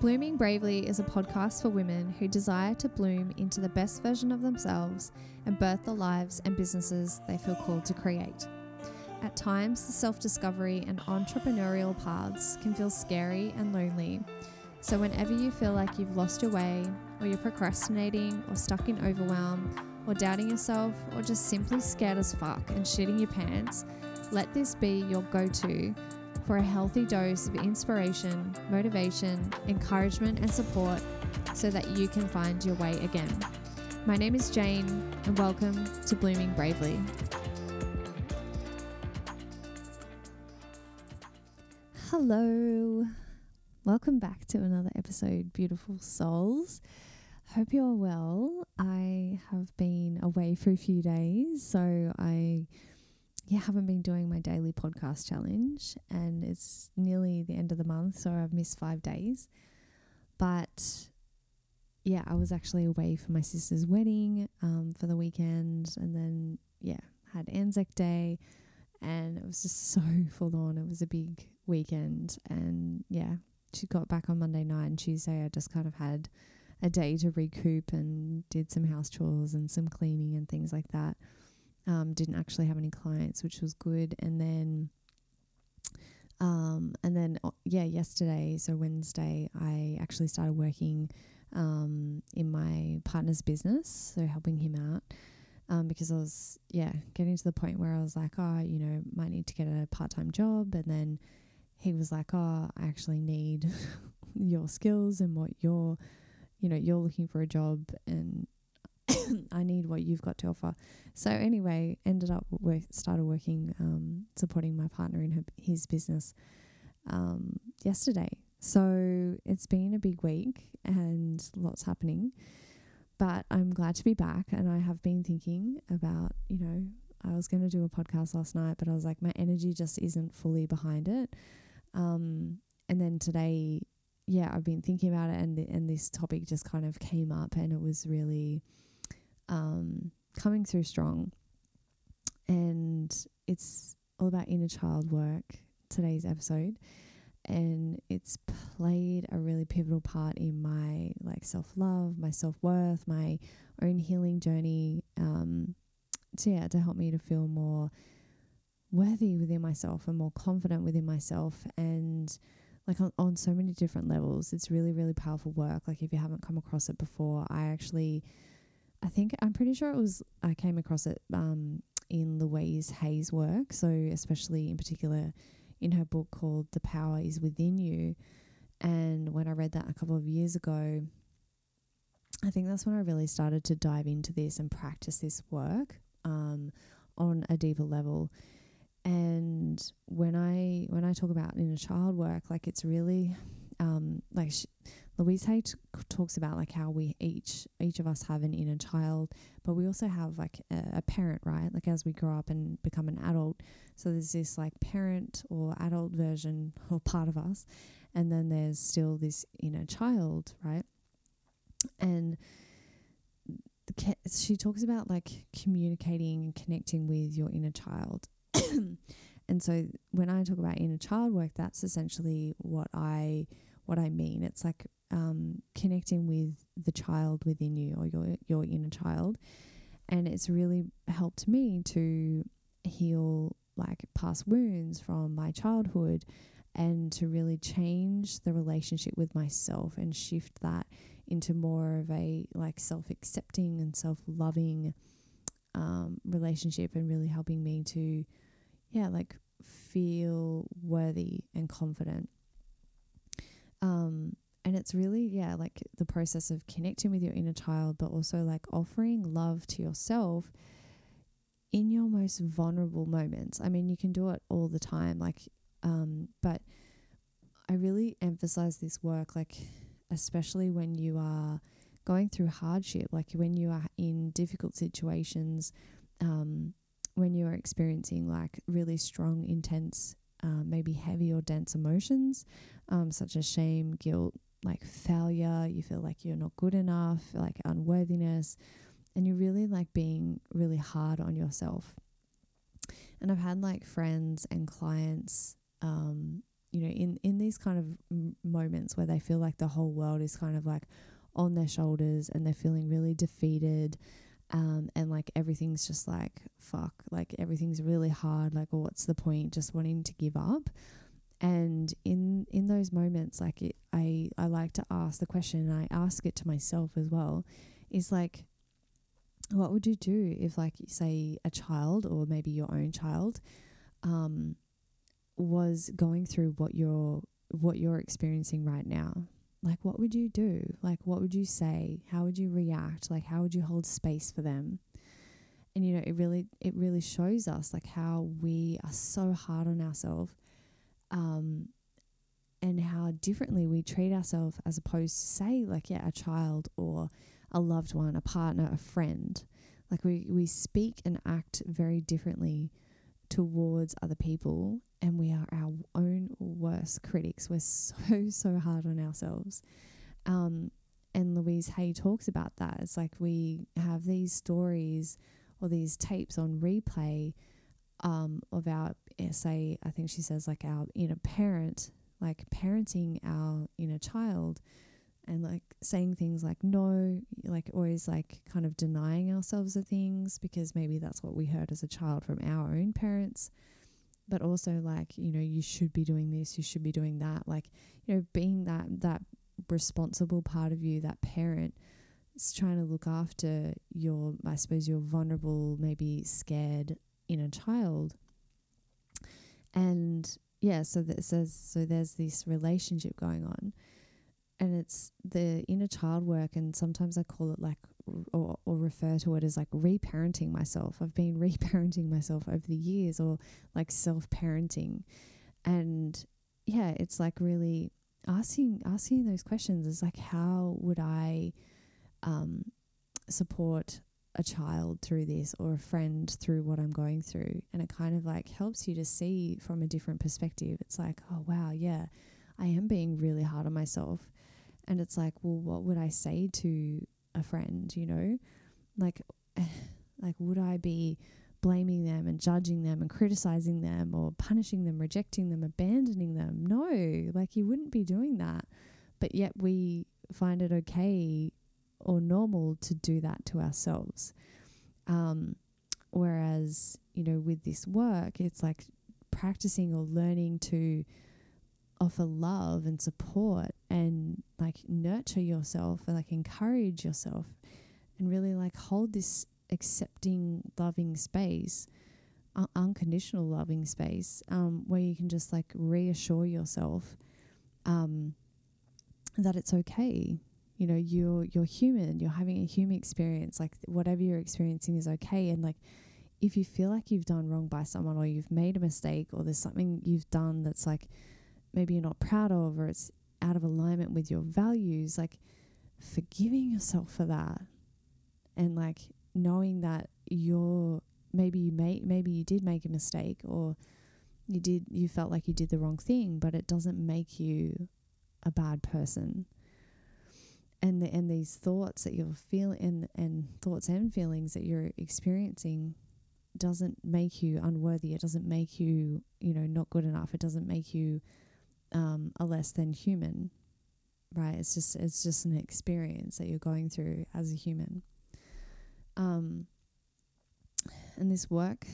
Blooming Bravely is a podcast for women who desire to bloom into the best version of themselves and birth the lives and businesses they feel called to create. At times, the self discovery and entrepreneurial paths can feel scary and lonely. So, whenever you feel like you've lost your way, or you're procrastinating, or stuck in overwhelm, or doubting yourself, or just simply scared as fuck and shitting your pants, let this be your go to for a healthy dose of inspiration, motivation, encouragement, and support so that you can find your way again. My name is Jane, and welcome to Blooming Bravely. Hello. Welcome back to another episode, beautiful souls. Hope you're well. I have been away for a few days, so I yeah, haven't been doing my daily podcast challenge and it's nearly the end of the month, so I've missed 5 days. But yeah, I was actually away for my sister's wedding um, for the weekend and then yeah, had Anzac Day and it was just so full on. It was a big weekend and yeah, she got back on Monday night and Tuesday I just kind of had a day to recoup and did some house chores and some cleaning and things like that. Um, didn't actually have any clients, which was good. And then, um, and then yeah, yesterday, so Wednesday, I actually started working um, in my partner's business, so helping him out. Um, because I was, yeah, getting to the point where I was like, oh, you know, might need to get a part time job. And then he was like, oh, I actually need your skills and what you're, you know, you're looking for a job and I need what you've got to offer. So anyway, ended up work, started working, um, supporting my partner in her, his business um, yesterday. So it's been a big week and lots happening. But I'm glad to be back, and I have been thinking about, you know, I was going to do a podcast last night, but I was like, my energy just isn't fully behind it. Um, and then today, yeah, I've been thinking about it, and the, and this topic just kind of came up, and it was really um, coming through strong. And it's all about inner child work, today's episode. And it's played a really pivotal part in my like self love, my self worth, my own healing journey. Um, to yeah, to help me to feel more worthy within myself and more confident within myself and like on, on so many different levels. It's really, really powerful work. Like if you haven't come across it before, I actually I think I'm pretty sure it was I came across it um, in Louise Hay's work. So especially in particular in her book called The Power Is Within You. And when I read that a couple of years ago, I think that's when I really started to dive into this and practice this work um, on a deeper level. And when I when I talk about inner child work, like it's really um, like sh- Louise t- talks about like how we each each of us have an inner child, but we also have like a, a, parent, right? Like as we grow up and become an adult, so there's this like parent or adult version or part of us, and then there's still this inner child, right? And she talks about like communicating and connecting with your inner child. and so when I talk about inner child work, that's essentially what I what I mean. It's like um, connecting with the child within you or your your inner child, and it's really helped me to heal like past wounds from my childhood and to really change the relationship with myself and shift that into more of a like self-accepting and self-loving um, relationship and really helping me to yeah like feel worthy and confident um, and it's really, yeah, like the process of connecting with your inner child, but also like offering love to yourself in your most vulnerable moments. I mean, you can do it all the time, like, um, but I really emphasize this work, like, especially when you are going through hardship, like when you are in difficult situations, um, when you are experiencing like really strong, intense um, maybe heavy or dense emotions, um, such as shame, guilt, like failure. You feel like you're not good enough, like unworthiness, and you're really like being really hard on yourself. And I've had like friends and clients um, you know, in in these kind of m- moments where they feel like the whole world is kind of like on their shoulders and they're feeling really defeated. Um, and like everything's just like fuck, like everything's really hard. Like, well, what's the point? Just wanting to give up. And in in those moments, like it, I I like to ask the question, and I ask it to myself as well, is like, what would you do if, like, say, a child or maybe your own child, um, was going through what you're what you're experiencing right now? Like, what would you do? Like, what would you say? How would you react? Like, how would you hold space for them? And you know, it really it really shows us like how we are so hard on ourselves, um, and how differently we treat ourselves as opposed to say like yeah, a child or a loved one, a partner, a friend. Like we we speak and act very differently towards other people and we are our own worst critics. We're so, so hard on ourselves. Um, and Louise Hay talks about that. It's like we have these stories or these tapes on replay um, of our, eh, say, I think she says, like our inner parent, like parenting our inner child and like saying things like no, like always like kind of denying ourselves of things because maybe that's what we heard as a child from our own parents. But also like, you know, you should be doing this, you should be doing that. Like, you know, being that that responsible part of you, that parent is trying to look after your I suppose your vulnerable, maybe scared inner child. And yeah, so that says so there's this relationship going on and it's the inner child work and sometimes i call it like or, or refer to it as like reparenting myself. I've been reparenting myself over the years or like self-parenting. And yeah it's like really asking asking those questions is like how would i um, support a child through this or a friend through what i'm going through? And it kind of like helps you to see from a different perspective. It's like oh wow yeah i am being really hard on myself and it's like, well, what would I say to a friend, you know? Like like would I be blaming them and judging them and criticizing them or punishing them, rejecting them, abandoning them? No, like you wouldn't be doing that. But yet we find it okay or normal to do that to ourselves. Um, whereas, you know, with this work, it's like practicing or learning to offer love and support and like nurture yourself and like encourage yourself and really like hold this accepting loving space uh, unconditional loving space um, where you can just like reassure yourself um, that it's okay. You know you're you're human you're having a human experience like whatever you're experiencing is okay. And like if you feel like you've done wrong by someone or you've made a mistake or there's something you've done that's like maybe you're not proud of or it's out of alignment with your values, like forgiving yourself for that and like knowing that you're maybe you may maybe you did make a mistake or you did you felt like you did the wrong thing, but it doesn't make you a bad person. And the, and these thoughts that you're feeling and, and thoughts and feelings that you're experiencing doesn't make you unworthy. It doesn't make you, you know, not good enough. It doesn't make you um, a less than human, right? It's just it's just an experience that you're going through as a human. Um, and this work,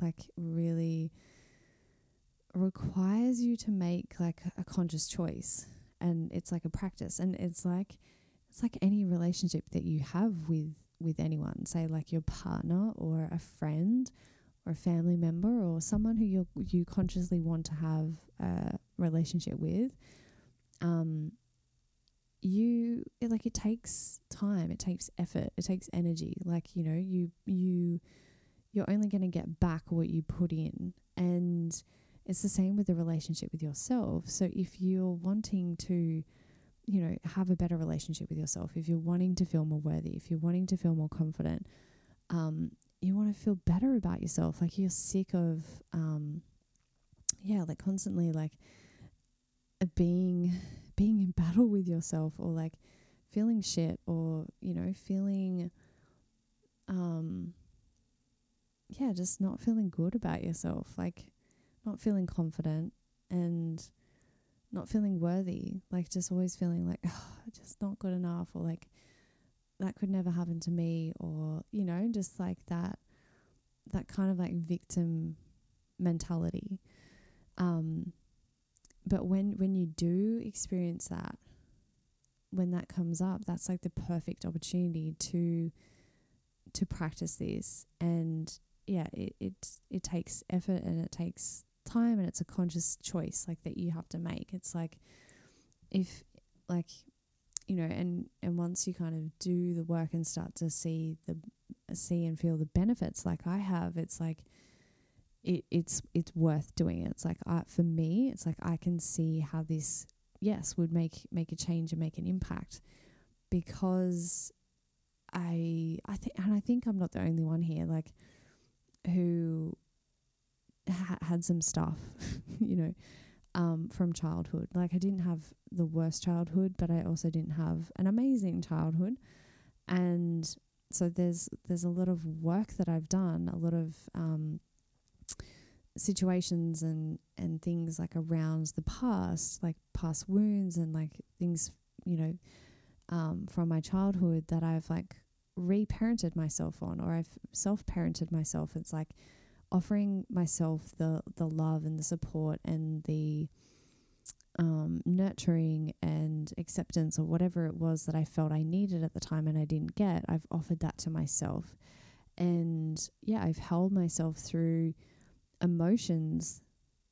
like, really requires you to make like a conscious choice, and it's like a practice, and it's like it's like any relationship that you have with with anyone, say like your partner or a friend or a family member or someone who you you consciously want to have a relationship with, um, you it, like it takes time, it takes effort, it takes energy. Like you know, you you you're only going to get back what you put in, and it's the same with the relationship with yourself. So if you're wanting to you know, have a better relationship with yourself, if you're wanting to feel more worthy, if you're wanting to feel more confident, um, you want to feel better about yourself. Like you're sick of, um, yeah, like constantly like being being in battle with yourself or like feeling shit or you know feeling um yeah just not feeling good about yourself like not feeling confident and not feeling worthy, like just always feeling like, oh, just not good enough, or like that could never happen to me, or, you know, just like that, that kind of like victim mentality. Um, but when, when you do experience that, when that comes up, that's like the perfect opportunity to, to practice this. And yeah, it, it, it takes effort and it takes time and it's a conscious choice like that you have to make. It's like if like you know and and once you kind of do the work and start to see the see and feel the benefits like I have, it's like it, it's it's worth doing it. It's like I, for me, it's like I can see how this yes would make make a change and make an impact because I I think and I think I'm not the only one here like who ha- had some stuff, you know, um, from childhood. Like I didn't have the worst childhood, but I also didn't have an amazing childhood, and so there's there's a lot of work that I've done, a lot of um, situations and and things like around the past, like past wounds and like things, you know, um, from my childhood that I've like reparented myself on, or I've self parented myself. It's like offering myself the the love and the support and the um, nurturing and acceptance or whatever it was that I felt I needed at the time and I didn't get, I've offered that to myself. And yeah, I've held myself through emotions,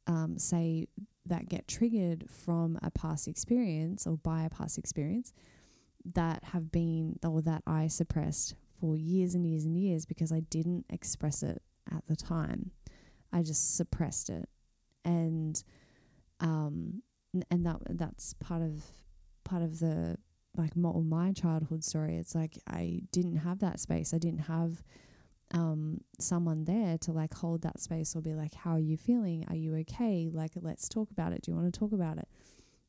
um, say, that get triggered from a past experience or by a past experience that have been or that I suppressed for years and years and years because I didn't express it at the time. I just suppressed it, and um, and that that's part of part of the like my childhood story. It's like I didn't have that space. I didn't have um, someone there to like hold that space or be like, "How are you feeling? Are you okay? Like, let's talk about it. Do you want to talk about it?"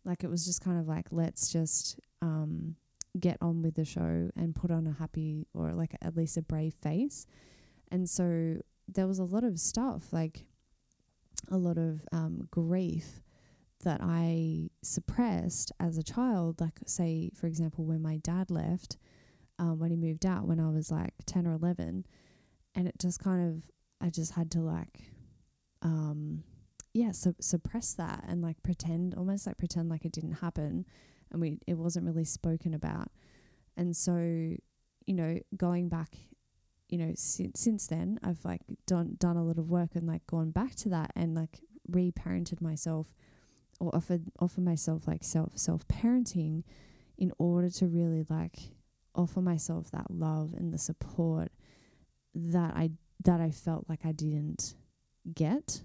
Like it was just kind of like, let's just um, get on with the show and put on a happy or like at least a brave face. And so there was a lot of stuff, like a lot of um, grief that I suppressed as a child. Like, say, for example, when my dad left, um, when he moved out when I was like 10 or 11, and it just kind of, I just had to like, um, yeah, su- suppress that and like pretend, almost like pretend like it didn't happen and we, it wasn't really spoken about. And so, you know, going back you know, since since then, I've like done done a lot of work and like gone back to that and like reparented myself or offered offer myself like self self parenting in order to really like offer myself that love and the support that I that I felt like I didn't get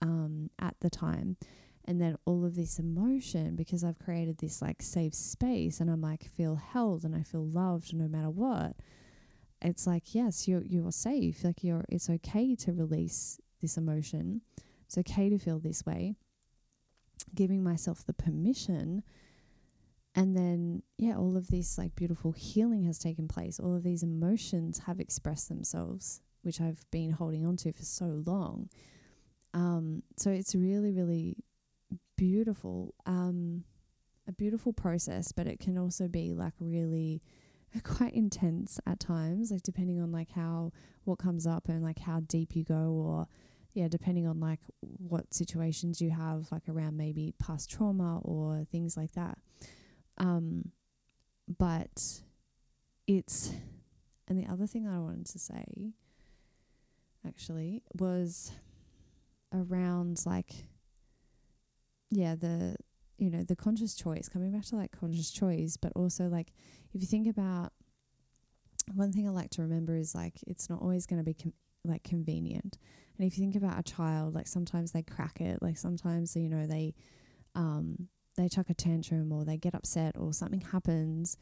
um, at the time. And then all of this emotion because I've created this like safe space and I'm like feel held and I feel loved no matter what it's like yes you're you're safe. Like you're it's okay to release this emotion. It's okay to feel this way. Giving myself the permission. And then yeah all of this like beautiful healing has taken place. All of these emotions have expressed themselves which i've been holding on to for so long. Um, so it's really really beautiful. Um, a beautiful process but it can also be like really quite intense at times, like depending on like how what comes up and like how deep you go or yeah, depending on like what situations you have like around maybe past trauma or things like that. Um but it's and the other thing I wanted to say actually was around like yeah, the you know, the conscious choice, coming back to like conscious choice, but also like if you think about one thing I like to remember is like it's not always going to be com- like convenient. And if you think about a child, like sometimes they crack it, like sometimes you know they um they chuck a tantrum or they get upset or something happens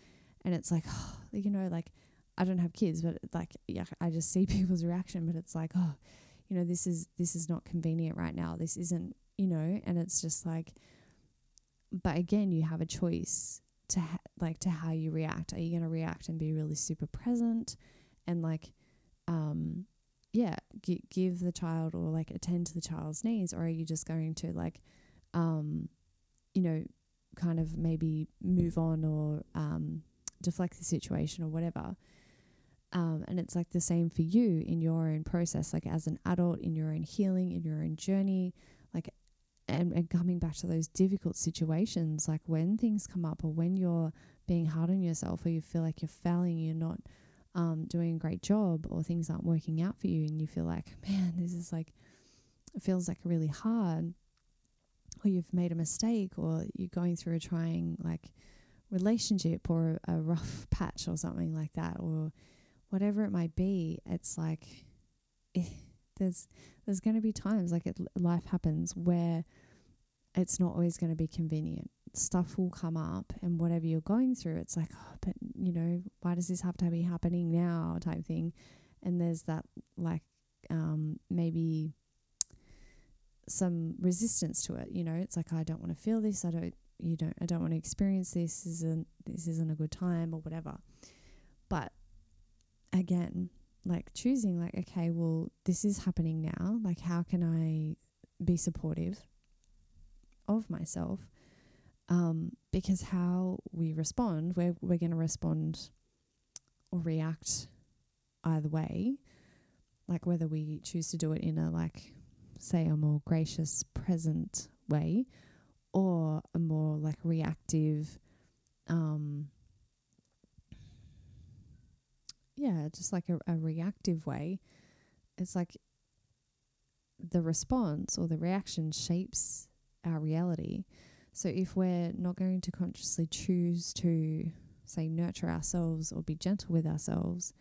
and it's like oh, you know like I don't have kids but like yeah I just see people's reaction but it's like oh you know this is this is not convenient right now this isn't you know and it's just like but again you have a choice to ha- like to how you react. Are you going to react and be really super present and like um yeah, g- give the child or like attend to the child's needs or are you just going to like um, you know, kind of maybe move on or um, deflect the situation or whatever. Um, and it's like the same for you in your own process, like as an adult, in your own healing, in your own journey, like, and, and coming back to those difficult situations, like when things come up or when you're being hard on yourself or you feel like you're failing, you're not um, doing a great job or things aren't working out for you and you feel like, man, this is like, it feels like really hard or you've made a mistake or you're going through a trying like relationship or a, rough patch or something like that or whatever it might be it's like eh, there's there's going to be times like it, life happens where it's not always going to be convenient. Stuff will come up and whatever you're going through it's like oh but you know why does this have to be happening now? type thing. And there's that like um, maybe some resistance to it you know? It's like i don't want to feel this. I don't you don't i don't want to experience this, this isn't this isn't a good time or whatever. But again like choosing like okay well this is happening now like how can i be supportive of myself? Um, because how we respond we're, we're going to respond or react either way. Like whether we choose to do it in a like say a more gracious present way or a more like reactive um yeah just like a, a reactive way. It's like the response or the reaction shapes our reality. So if we're not going to consciously choose to say nurture ourselves or be gentle with ourselves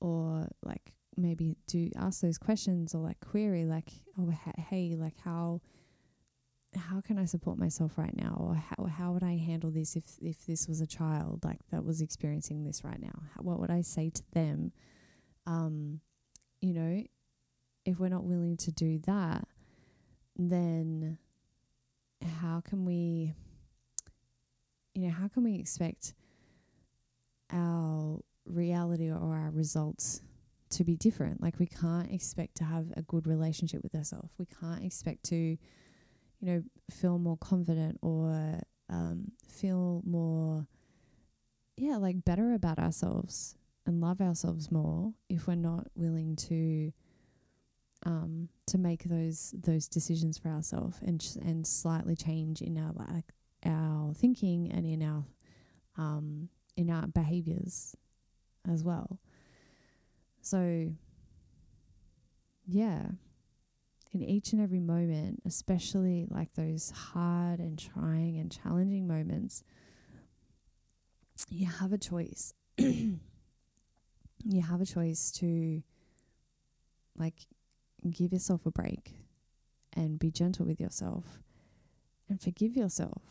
or like maybe do ask those questions or like query like oh hey like how how can I support myself right now or how how would I handle this if if this was a child like that was experiencing this right now how, what would I say to them um you know if we're not willing to do that then how can we you know how can we expect our reality or our results to be different. Like we can't expect to have a good relationship with ourselves. We can't expect to, you know, feel more confident or um, feel more, yeah, like better about ourselves and love ourselves more if we're not willing to um, to make those those decisions for ourselves and ch- and slightly change in our like our thinking and in our um, in our behaviors as well. So, yeah, in each and every moment, especially like those hard and trying and challenging moments, you have a choice. you have a choice to like give yourself a break and be gentle with yourself and forgive yourself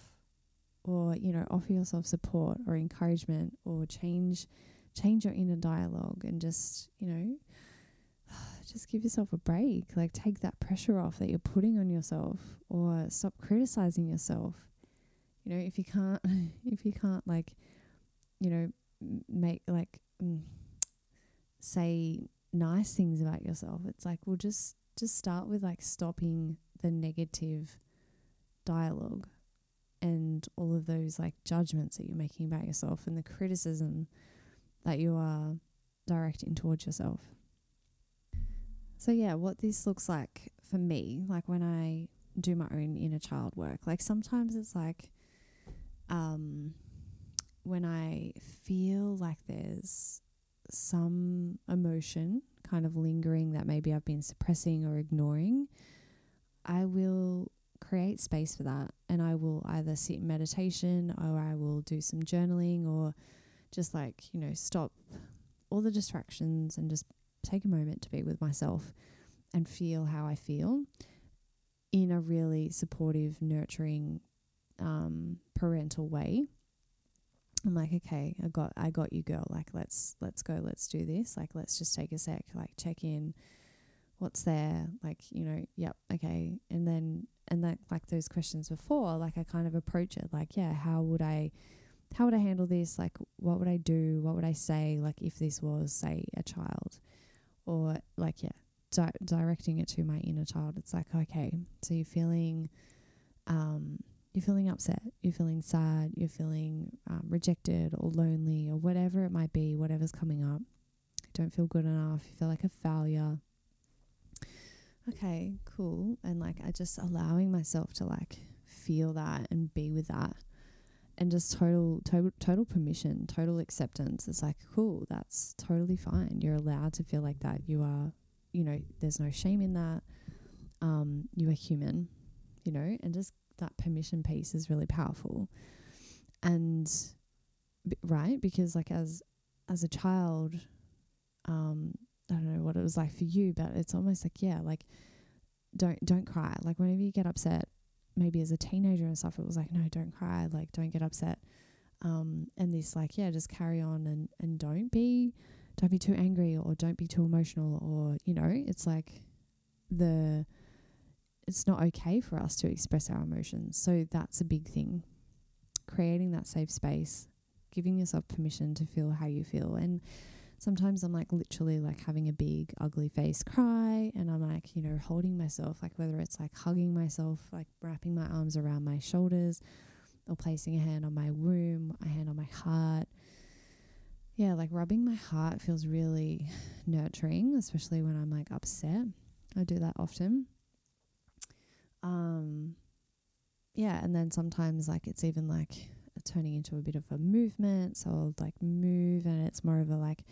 or you know offer yourself support or encouragement or change change your inner dialogue and just, you know, just give yourself a break. Like take that pressure off that you're putting on yourself or stop criticizing yourself. You know, if you can't, if you can't like, you know, make like, mm, say nice things about yourself, it's like, well, just, just start with like stopping the negative dialogue and all of those like judgments that you're making about yourself and the criticism that you are directing towards yourself. So, yeah, what this looks like for me, like when I do my own inner child work, like sometimes it's like um, when I feel like there's some emotion kind of lingering that maybe I've been suppressing or ignoring, I will create space for that. And I will either sit in meditation or I will do some journaling or just like, you know, stop all the distractions and just take a moment to be with myself and feel how I feel in a really supportive, nurturing, um, parental way. I'm like, okay, I got I got you girl. Like let's let's go, let's do this. Like let's just take a sec, like check in. What's there? Like, you know, yep, okay. And then and that like those questions before, like I kind of approach it like, yeah, how would I how would I handle this? Like, what would I do? What would I say? Like, if this was, say, a child, or like, yeah, di- directing it to my inner child. It's like, okay, so you're feeling um, you're feeling upset, you're feeling sad, you're feeling um, rejected or lonely or whatever it might be, whatever's coming up. You don't feel good enough, you feel like a failure. Okay, cool. And like, I just allowing myself to like feel that and be with that and just total total total permission total acceptance it's like cool that's totally fine. You're allowed to feel like that. You are you know there's no shame in that. Um you are human you know and just that permission piece is really powerful. And right? Because like as as a child um i don't know what it was like for you but it's almost like yeah like don't don't cry. Like whenever you get upset maybe as a teenager and stuff, it was like, no, don't cry, like don't get upset. Um, and this like, yeah, just carry on and, and don't be don't be too angry or don't be too emotional or, you know, it's like the it's not okay for us to express our emotions. So that's a big thing. Creating that safe space, giving yourself permission to feel how you feel. And sometimes I'm like literally like having a big ugly face cry and I'm like, you know, holding myself, like whether it's like hugging myself, like wrapping my arms around my shoulders or placing a hand on my womb, a hand on my heart. Yeah, like rubbing my heart feels really nurturing, especially when I'm like upset. I do that often. Um yeah, and then sometimes like it's even like turning into a bit of a movement. So I'll like move and it's more of a like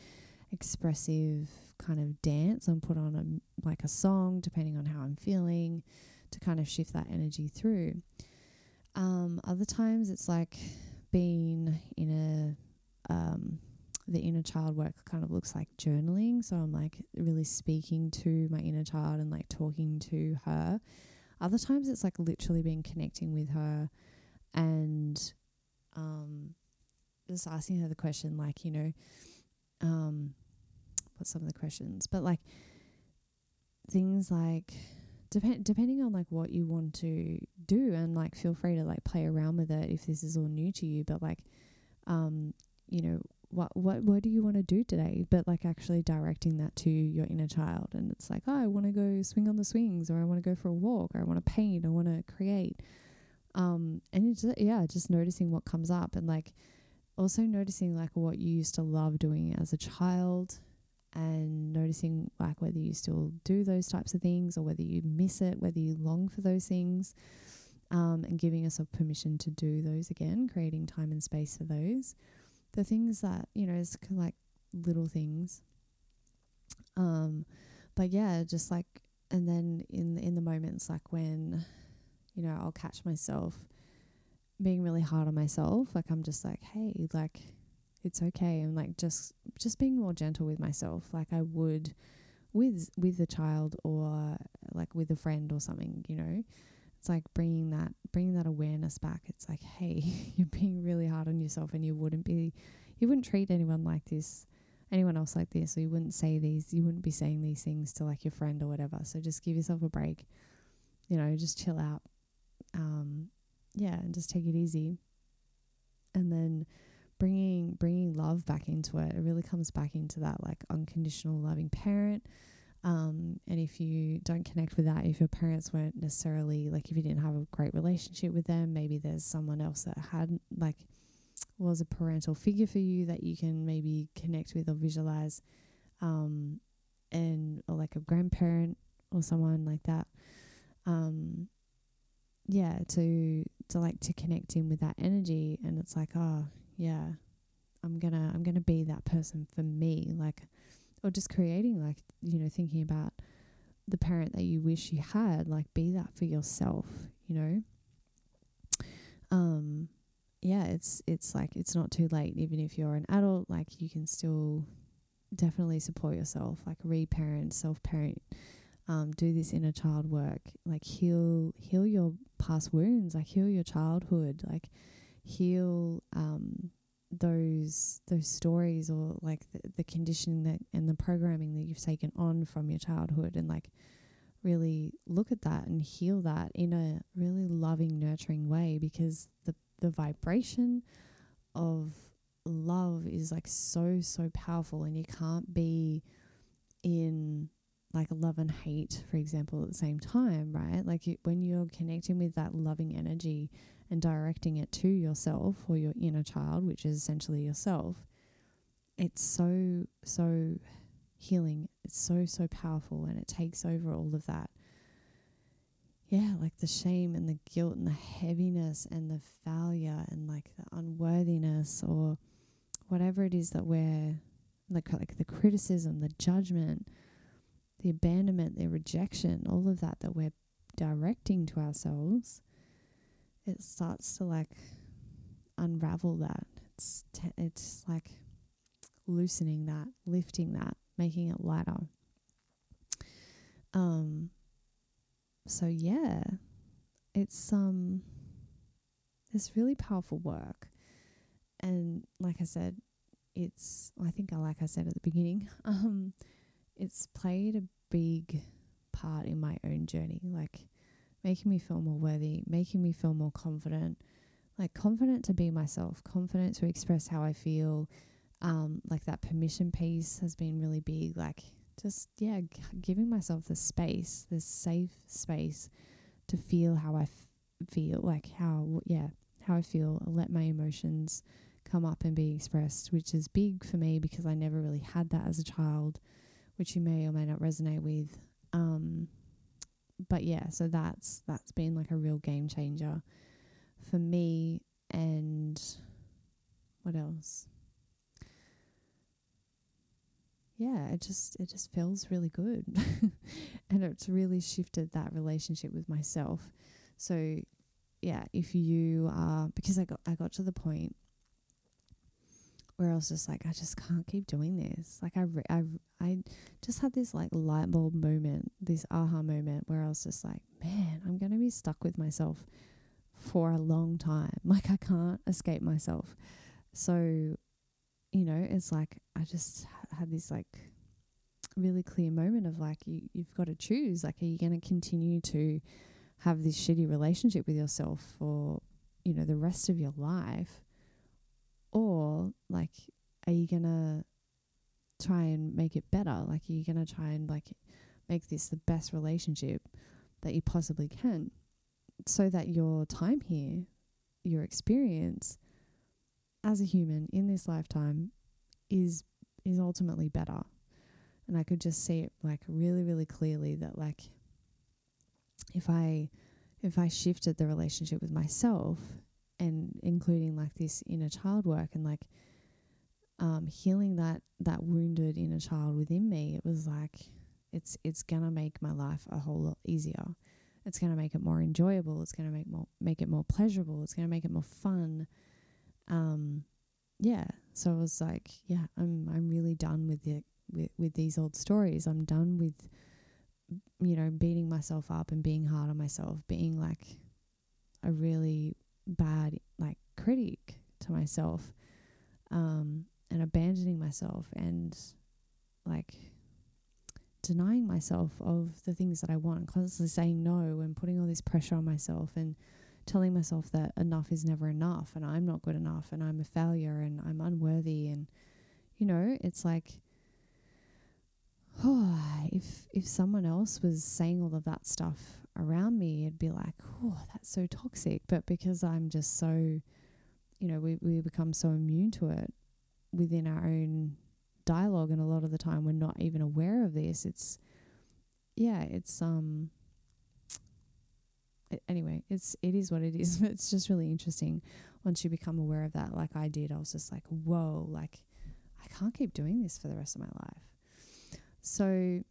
expressive kind of dance and put on a like a song depending on how I'm feeling to kind of shift that energy through. Um, other times it's like being in a um, the inner child work kind of looks like journaling. So I'm like really speaking to my inner child and like talking to her. Other times it's like literally being connecting with her and um, just asking her the question, like, you know, um, what's some of the questions? But like things like, depend depending on like what you want to do, and like feel free to like play around with it if this is all new to you. But like, um, you know, what what what do you want to do today? But like actually directing that to your inner child, and it's like, oh, I want to go swing on the swings, or I want to go for a walk, or I want to paint, I want to create um, and just, yeah, just noticing what comes up and like also noticing like what you used to love doing as a child and noticing like whether you still do those types of things or whether you miss it, whether you long for those things, um, and giving yourself permission to do those again, creating time and space for those. The things that, you know, of like little things. Um, but yeah, just like, and then in in the moments like when you know, I'll catch myself being really hard on myself. Like I'm just like, hey, like it's okay. And like just just being more gentle with myself, like I would with with a child or like with a friend or something. You know, it's like bringing that bringing that awareness back. It's like, hey, you're being really hard on yourself, and you wouldn't be, you wouldn't treat anyone like this. Anyone else like this, or you wouldn't say these, you wouldn't be saying these things to like your friend or whatever. So just give yourself a break, you know, just chill out um, yeah, and just take it easy. And then bringing bringing love back into it, it really comes back into that like unconditional loving parent. Um, and if you don't connect with that, if your parents weren't necessarily like, if you didn't have a great relationship with them, maybe there's someone else that had like was a parental figure for you that you can maybe connect with or visualize, um, and or like a grandparent or someone like that. Um, yeah, to to like to connect in with that energy and it's like, oh, yeah, I'm gonna I'm gonna be that person for me. Like or just creating like, you know, thinking about the parent that you wish you had, like be that for yourself, you know? Um yeah, it's it's like it's not too late even if you're an adult, like you can still definitely support yourself, like reparent, self parent um, do this inner child work, like heal heal your past wounds, like heal your childhood, like heal um, those those stories or like the, the conditioning that and the programming that you've taken on from your childhood, and like really look at that and heal that in a really loving, nurturing way because the the vibration of love is like so so powerful and you can't be in like love and hate, for example, at the same time, right? Like you, when you're connecting with that loving energy and directing it to yourself or your inner child, which is essentially yourself, it's so, so healing. It's so, so powerful and it takes over all of that. Yeah, like the shame and the guilt and the heaviness and the failure and like the unworthiness or whatever it is that we're like like the criticism, the judgment, the abandonment, the rejection, all of that that we're directing to ourselves, it starts to like unravel that. It's te- it's like loosening that, lifting that, making it lighter. Um so yeah, it's um it's really powerful work. And like I said, it's I think I like I said at the beginning, um, it's played a big part in my own journey, like making me feel more worthy, making me feel more confident, like confident to be myself, confident to express how I feel. Um, like that permission piece has been really big. Like just yeah, g- giving myself the space, this safe space to feel how I f- feel, like how yeah, how I feel. Let my emotions come up and be expressed, which is big for me because I never really had that as a child, which you may or may not resonate with. Um, but yeah, so that's that's been like a real game changer for me. And what else? Yeah, it just it just feels really good, and it's really shifted that relationship with myself. So yeah, if you are because I got I got to the point where I was just like, I just can't keep doing this. Like I, re- I, I just had this like light bulb moment, this aha moment where I was just like, man, I'm going to be stuck with myself for a long time. Like I can't escape myself. So, you know, it's like I just had this like really clear moment of like, you, you've got to choose. Like, are you going to continue to have this shitty relationship with yourself for, you know, the rest of your life? Or like, are you gonna try and make it better? Like, are you gonna try and like make this the best relationship that you possibly can, so that your time here, your experience as a human in this lifetime, is is ultimately better. And I could just see it like really, really clearly that like if I if I shifted the relationship with myself and including like this inner child work and like um, healing that that wounded inner child within me, it was like it's it's gonna make my life a whole lot easier. It's gonna make it more enjoyable. It's gonna make more make it more pleasurable. It's gonna make it more fun. Um, yeah. So I was like, yeah, I'm I'm really done with it with with these old stories. I'm done with you know beating myself up and being hard on myself, being like a really bad like critic to myself um, and abandoning myself and like denying myself of the things that I want, and constantly saying no and putting all this pressure on myself and telling myself that enough is never enough and I'm not good enough and I'm a failure and I'm unworthy and you know, it's like oh, if if someone else was saying all of that stuff around me, it'd be like, oh, that's so toxic. But because I'm just so, you know, we we become so immune to it within our own dialogue, and a lot of the time we're not even aware of this. It's yeah, it's um. It, anyway, it's it is what it is. But it's just really interesting once you become aware of that. Like I did, I was just like, whoa, like I can't keep doing this for the rest of my life. So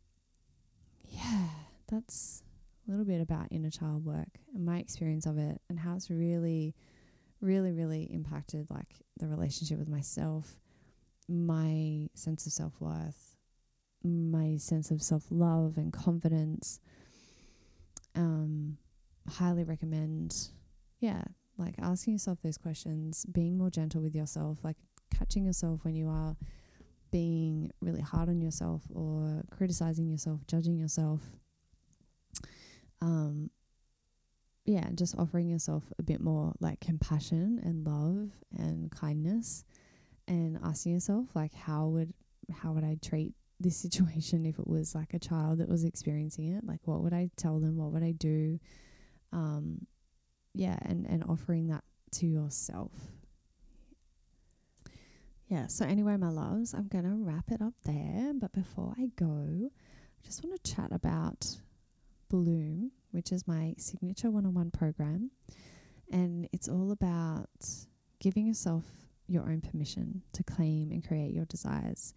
yeah, that's a little bit about inner child work and my experience of it and how it's really, really, really impacted like the relationship with myself, my sense of self worth, my sense of self love and confidence. Um, highly recommend, yeah, like asking yourself those questions, being more gentle with yourself, like catching yourself when you are being really hard on yourself or criticizing yourself, judging yourself. Um, yeah, just offering yourself a bit more like compassion and love and kindness and asking yourself like how would how would I treat this situation if it was like a child that was experiencing it? Like what would i tell them? What would i do? Um yeah and and offering that to yourself. Yeah so anyway my loves i'm gonna wrap it up there but before i go i just want to chat about bloom which is my signature one-on-one program and it's all about giving yourself your own permission to claim and create your desires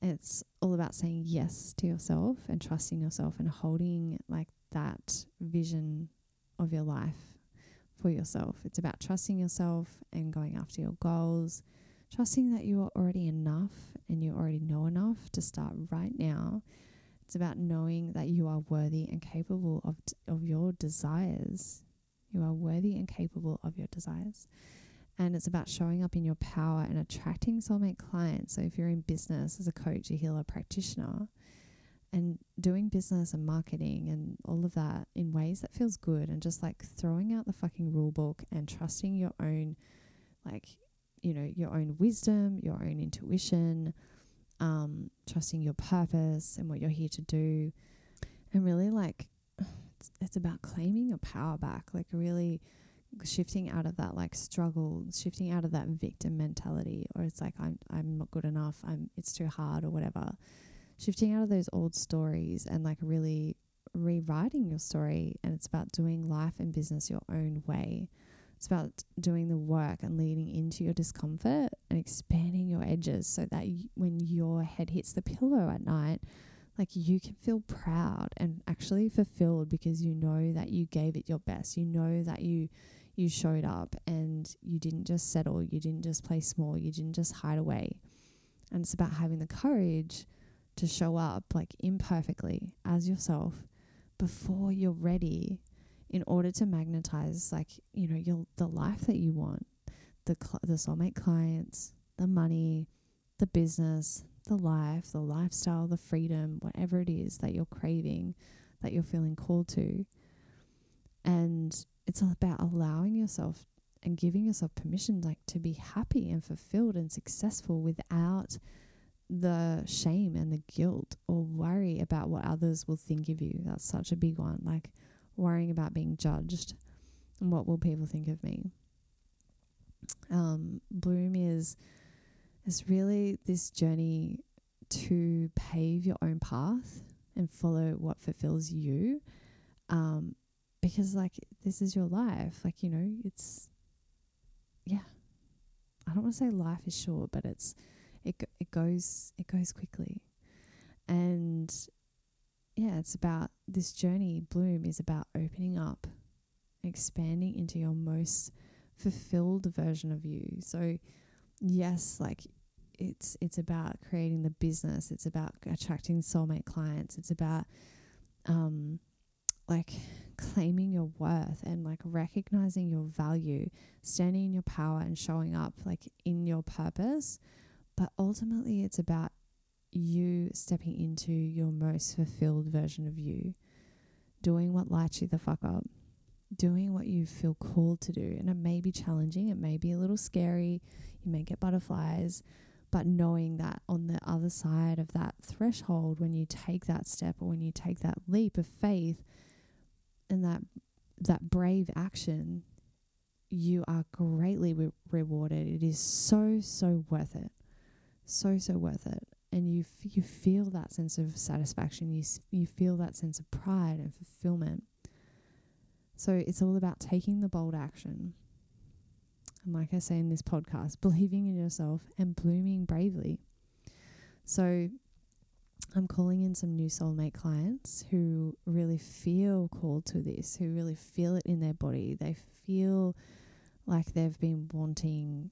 it's all about saying yes to yourself and trusting yourself and holding like that vision of your life for yourself. It's about trusting yourself and going after your goals, trusting that you are already enough and you already know enough to start right now. It's about knowing that you are worthy and capable of of your desires. You are worthy and capable of your desires. And it's about showing up in your power and attracting soulmate clients. So if you're in business as a coach, a healer, practitioner, and doing business and marketing and all of that in ways that feels good and just like throwing out the fucking rule book and trusting your own like you know your own wisdom your own intuition um, trusting your purpose and what you're here to do and really like it's, it's about claiming your power back like really shifting out of that like struggle shifting out of that victim mentality or it's like i'm i'm not good enough i'm it's too hard or whatever shifting out of those old stories and like really rewriting your story. And it's about doing life and business your own way. It's about doing the work and leading into your discomfort and expanding your edges so that when your head hits the pillow at night, like you can feel proud and actually fulfilled because you know that you gave it your best. You know that you you showed up and you didn't just settle, you didn't just play small, you didn't just hide away. And it's about having the courage to show up like imperfectly as yourself before you're ready in order to magnetize like you know your the life that you want the cl- the soulmate clients the money the business the life the lifestyle the freedom whatever it is that you're craving that you're feeling called to and it's all about allowing yourself and giving yourself permission like to be happy and fulfilled and successful without the shame and the guilt or worry about what others will think of you. That's such a big one. Like worrying about being judged and what will people think of me. Um, Bloom is is really this journey to pave your own path and follow what fulfills you. Um, because like this is your life. Like, you know, it's yeah. I don't want to say life is short, but it's it it goes it goes quickly, and yeah, it's about this journey. Bloom is about opening up, expanding into your most fulfilled version of you. So, yes, like it's it's about creating the business. It's about attracting soulmate clients. It's about um like claiming your worth and like recognizing your value, standing in your power and showing up like in your purpose but ultimately, it's about you stepping into your most fulfilled version of you, doing what lights you the fuck up, doing what you feel called to do. And it may be challenging, it may be a little scary, you may get butterflies, but knowing that on the other side of that threshold, when you take that step or when you take that leap of faith and that that brave action, you are greatly re- rewarded. It is so so worth it so so worth it and you f- you feel that sense of satisfaction you s- you feel that sense of pride and fulfillment. So it's all about taking the bold action. And like I say in this podcast believing in yourself and blooming bravely. So I'm calling in some new soulmate clients who really feel called to this who really feel it in their body. They feel like they've been wanting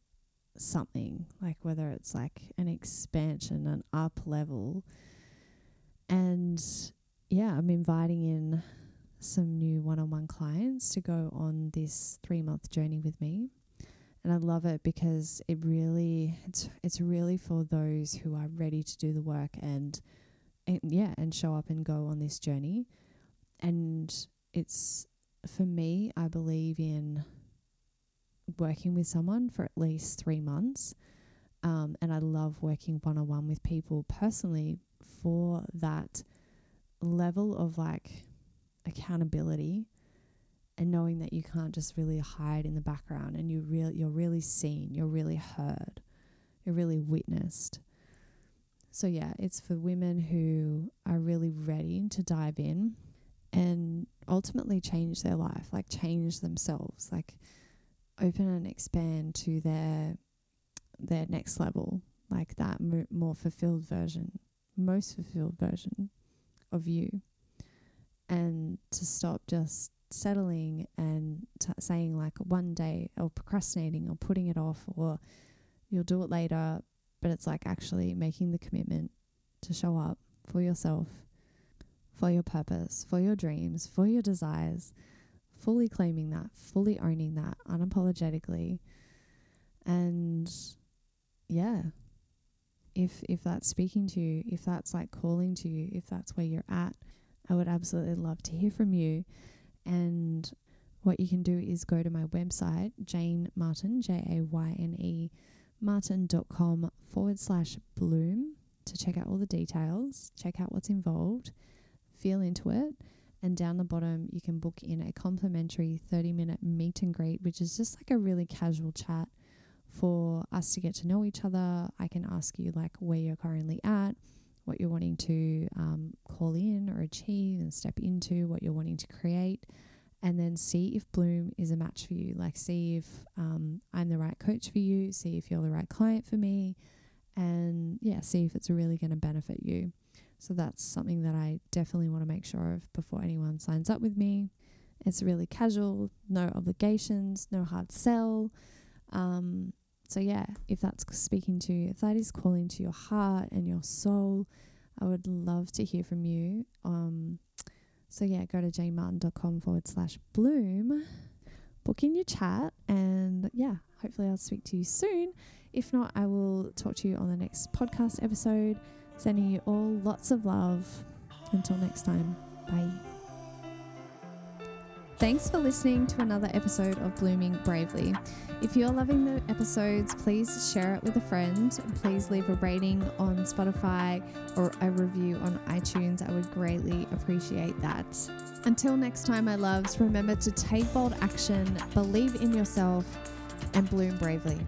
something, like whether it's like an expansion, an up level. And yeah, I'm inviting in some new one on one clients to go on this three month journey with me. And I love it because it really it's it's really for those who are ready to do the work and, and yeah, and show up and go on this journey. And it's for me, I believe in working with someone for at least three months. Um, and I love working one on one with people personally for that level of like accountability and knowing that you can't just really hide in the background and you real you're really seen, you're really heard, you're really witnessed. So yeah, it's for women who are really ready to dive in and ultimately change their life, like change themselves, like open and expand to their their next level, like that mo- more fulfilled version, most fulfilled version of you. And to stop just settling and t- saying like one day or procrastinating or putting it off or you'll do it later, but it's like actually making the commitment to show up for yourself for your purpose, for your dreams, for your desires, fully claiming that, fully owning that unapologetically. And yeah, if if that's speaking to you, if that's like calling to you, if that's where you're at, I would absolutely love to hear from you. And what you can do is go to my website, Jayne Martin, J A Y N E, martin.com forward slash bloom to check out all the details, check out what's involved feel into it. And down the bottom, you can book in a complimentary 30 minute meet and greet, which is just like a really casual chat for us to get to know each other. I can ask you like where you're currently at, what you're wanting to um, call in or achieve and step into, what you're wanting to create, and then see if Bloom is a match for you. Like, see if um, I'm the right coach for you, see if you're the right client for me, and yeah, see if it's really going to benefit you. So that's something that I definitely want to make sure of before anyone signs up with me. It's really casual, no obligations, no hard sell. Um, so yeah, if that's speaking to, you, if that is calling to your heart and your soul, I would love to hear from you. Um, so yeah, go to jaynemartin.com forward slash bloom, book in your chat, and yeah, hopefully I'll speak to you soon. If not, I will talk to you on the next podcast episode. Sending you all lots of love. Until next time, bye. Thanks for listening to another episode of Blooming Bravely. If you're loving the episodes, please share it with a friend. Please leave a rating on Spotify or a review on iTunes. I would greatly appreciate that. Until next time, my loves, remember to take bold action, believe in yourself, and bloom bravely.